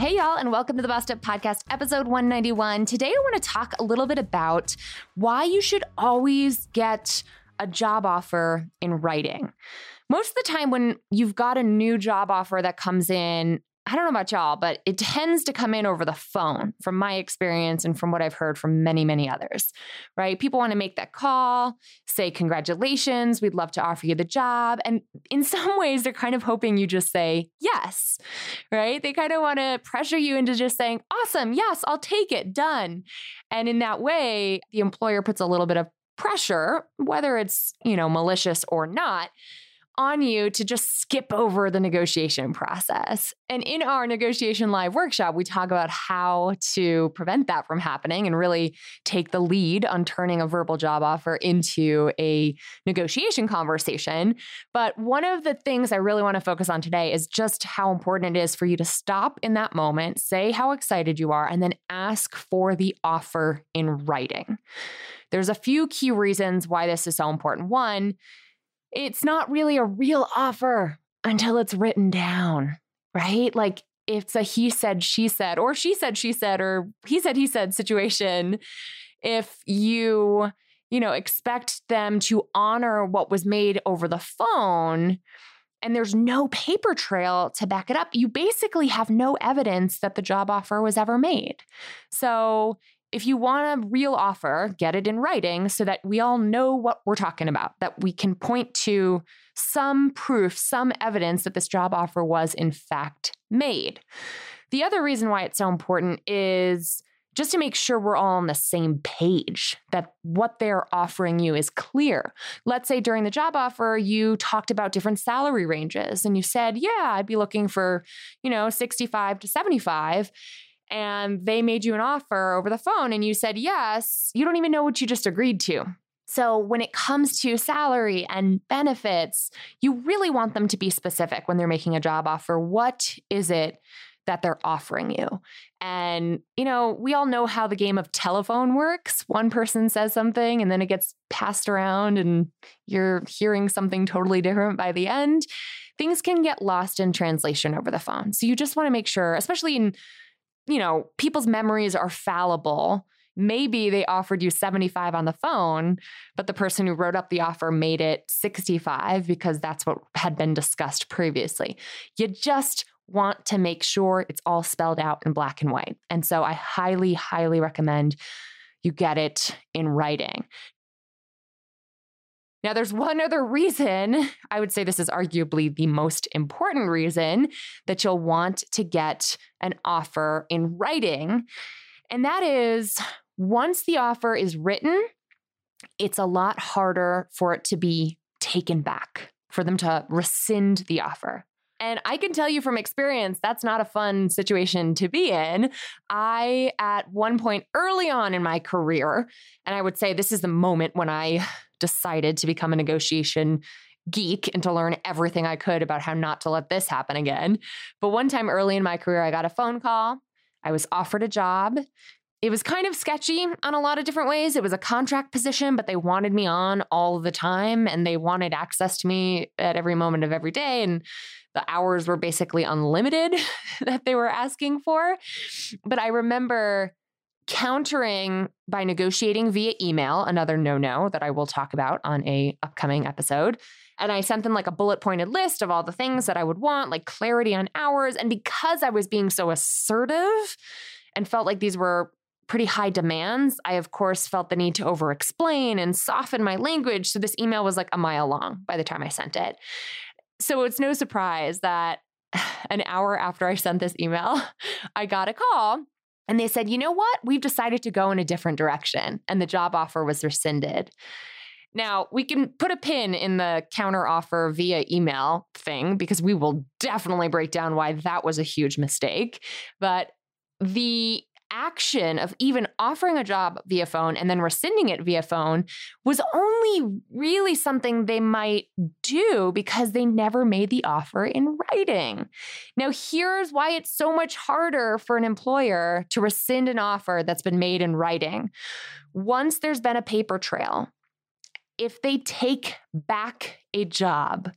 Hey, y'all, and welcome to the Bossed Up Podcast, episode 191. Today, I want to talk a little bit about why you should always get a job offer in writing. Most of the time, when you've got a new job offer that comes in, I don't know about y'all, but it tends to come in over the phone from my experience and from what I've heard from many, many others, right? People want to make that call, say, Congratulations, we'd love to offer you the job. And in some ways, they're kind of hoping you just say yes, right? They kind of want to pressure you into just saying, Awesome, yes, I'll take it, done. And in that way, the employer puts a little bit of pressure, whether it's, you know, malicious or not on you to just skip over the negotiation process. And in our negotiation live workshop, we talk about how to prevent that from happening and really take the lead on turning a verbal job offer into a negotiation conversation. But one of the things I really want to focus on today is just how important it is for you to stop in that moment, say how excited you are, and then ask for the offer in writing. There's a few key reasons why this is so important. One, it's not really a real offer until it's written down, right? Like it's a he said, she said, or she said, she said, or he said, he said situation. If you, you know, expect them to honor what was made over the phone, and there's no paper trail to back it up, you basically have no evidence that the job offer was ever made. So if you want a real offer, get it in writing so that we all know what we're talking about, that we can point to some proof, some evidence that this job offer was in fact made. The other reason why it's so important is just to make sure we're all on the same page, that what they're offering you is clear. Let's say during the job offer, you talked about different salary ranges and you said, Yeah, I'd be looking for, you know, 65 to 75 and they made you an offer over the phone and you said yes, you don't even know what you just agreed to. So, when it comes to salary and benefits, you really want them to be specific when they're making a job offer. What is it that they're offering you? And, you know, we all know how the game of telephone works. One person says something and then it gets passed around and you're hearing something totally different by the end. Things can get lost in translation over the phone. So, you just want to make sure, especially in you know, people's memories are fallible. Maybe they offered you 75 on the phone, but the person who wrote up the offer made it 65 because that's what had been discussed previously. You just want to make sure it's all spelled out in black and white. And so I highly, highly recommend you get it in writing. Now, there's one other reason, I would say this is arguably the most important reason that you'll want to get an offer in writing. And that is once the offer is written, it's a lot harder for it to be taken back, for them to rescind the offer. And I can tell you from experience, that's not a fun situation to be in. I, at one point early on in my career, and I would say this is the moment when I decided to become a negotiation geek and to learn everything I could about how not to let this happen again. But one time early in my career, I got a phone call. I was offered a job. It was kind of sketchy on a lot of different ways. It was a contract position, but they wanted me on all the time and they wanted access to me at every moment of every day. And the hours were basically unlimited that they were asking for. But I remember countering by negotiating via email, another no-no that I will talk about on a upcoming episode. And I sent them like a bullet pointed list of all the things that I would want, like clarity on hours. And because I was being so assertive and felt like these were pretty high demands, I of course felt the need to over explain and soften my language. So this email was like a mile long by the time I sent it. So it's no surprise that an hour after I sent this email, I got a call and they said, you know what? We've decided to go in a different direction. And the job offer was rescinded. Now, we can put a pin in the counter offer via email thing because we will definitely break down why that was a huge mistake. But the action of even offering a job via phone and then rescinding it via phone was only really something they might do because they never made the offer in writing. Now, here's why it's so much harder for an employer to rescind an offer that's been made in writing. Once there's been a paper trail, if they take back a job,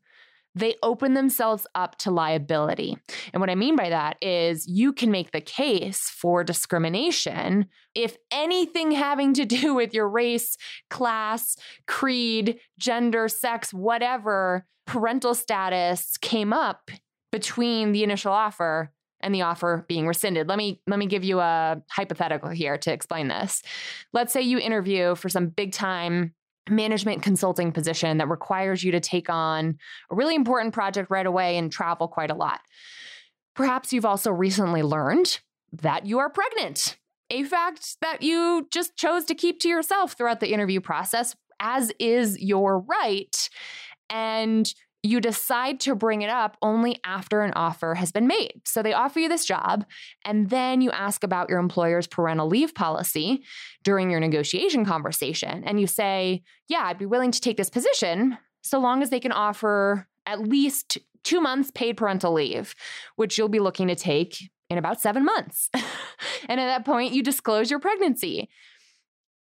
they open themselves up to liability. And what I mean by that is you can make the case for discrimination if anything having to do with your race, class, creed, gender, sex, whatever parental status came up between the initial offer and the offer being rescinded. Let me let me give you a hypothetical here to explain this. Let's say you interview for some big time management consulting position that requires you to take on a really important project right away and travel quite a lot. Perhaps you've also recently learned that you are pregnant, a fact that you just chose to keep to yourself throughout the interview process, as is your right. And you decide to bring it up only after an offer has been made. So they offer you this job, and then you ask about your employer's parental leave policy during your negotiation conversation. And you say, Yeah, I'd be willing to take this position so long as they can offer at least two months paid parental leave, which you'll be looking to take in about seven months. and at that point, you disclose your pregnancy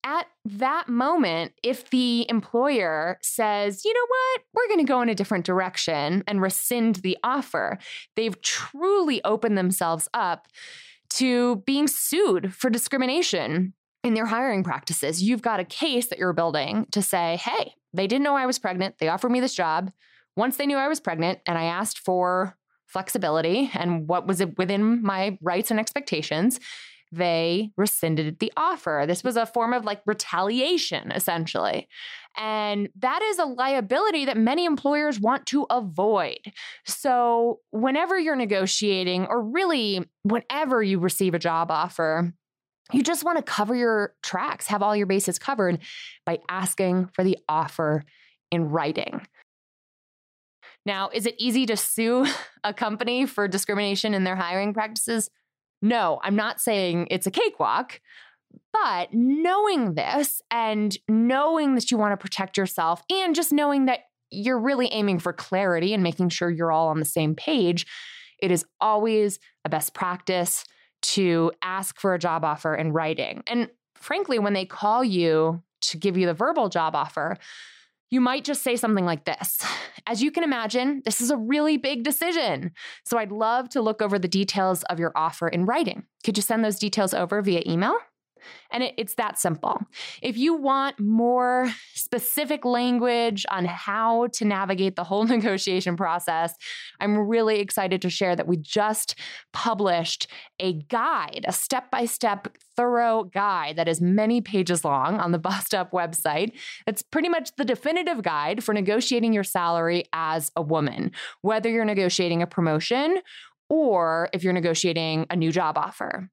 at that moment, if the employer says, you know what, we're going to go in a different direction and rescind the offer, they've truly opened themselves up to being sued for discrimination in their hiring practices. You've got a case that you're building to say, hey, they didn't know I was pregnant. They offered me this job. Once they knew I was pregnant and I asked for flexibility and what was within my rights and expectations, they rescinded the offer. This was a form of like retaliation, essentially. And that is a liability that many employers want to avoid. So, whenever you're negotiating, or really whenever you receive a job offer, you just want to cover your tracks, have all your bases covered by asking for the offer in writing. Now, is it easy to sue a company for discrimination in their hiring practices? No, I'm not saying it's a cakewalk, but knowing this and knowing that you want to protect yourself and just knowing that you're really aiming for clarity and making sure you're all on the same page, it is always a best practice to ask for a job offer in writing. And frankly, when they call you to give you the verbal job offer, you might just say something like this As you can imagine, this is a really big decision. So I'd love to look over the details of your offer in writing. Could you send those details over via email? And it, it's that simple. If you want more specific language on how to navigate the whole negotiation process, I'm really excited to share that we just published a guide, a step by step, thorough guide that is many pages long on the Bossed Up website. It's pretty much the definitive guide for negotiating your salary as a woman, whether you're negotiating a promotion or if you're negotiating a new job offer.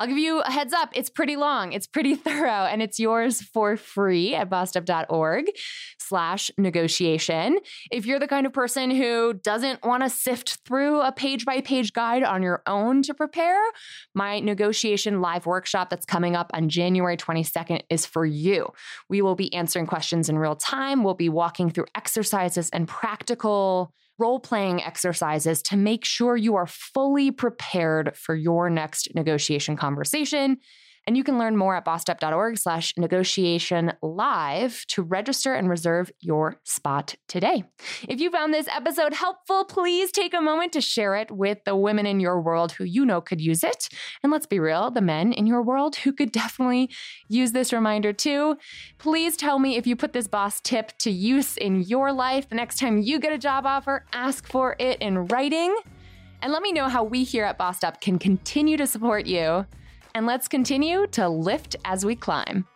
I'll give you a heads up. It's pretty long. It's pretty thorough, and it's yours for free at bossedup.org slash negotiation. If you're the kind of person who doesn't want to sift through a page by page guide on your own to prepare, my negotiation live workshop that's coming up on January 22nd is for you. We will be answering questions in real time. We'll be walking through exercises and practical role playing exercises to make sure you are fully prepared for your next negotiation conversation. And you can learn more at bossedup.org slash negotiation live to register and reserve your spot today. If you found this episode helpful, please take a moment to share it with the women in your world who you know could use it. And let's be real, the men in your world who could definitely use this reminder too. Please tell me if you put this boss tip to use in your life. The next time you get a job offer, ask for it in writing. And let me know how we here at Bossed Up can continue to support you and let's continue to lift as we climb.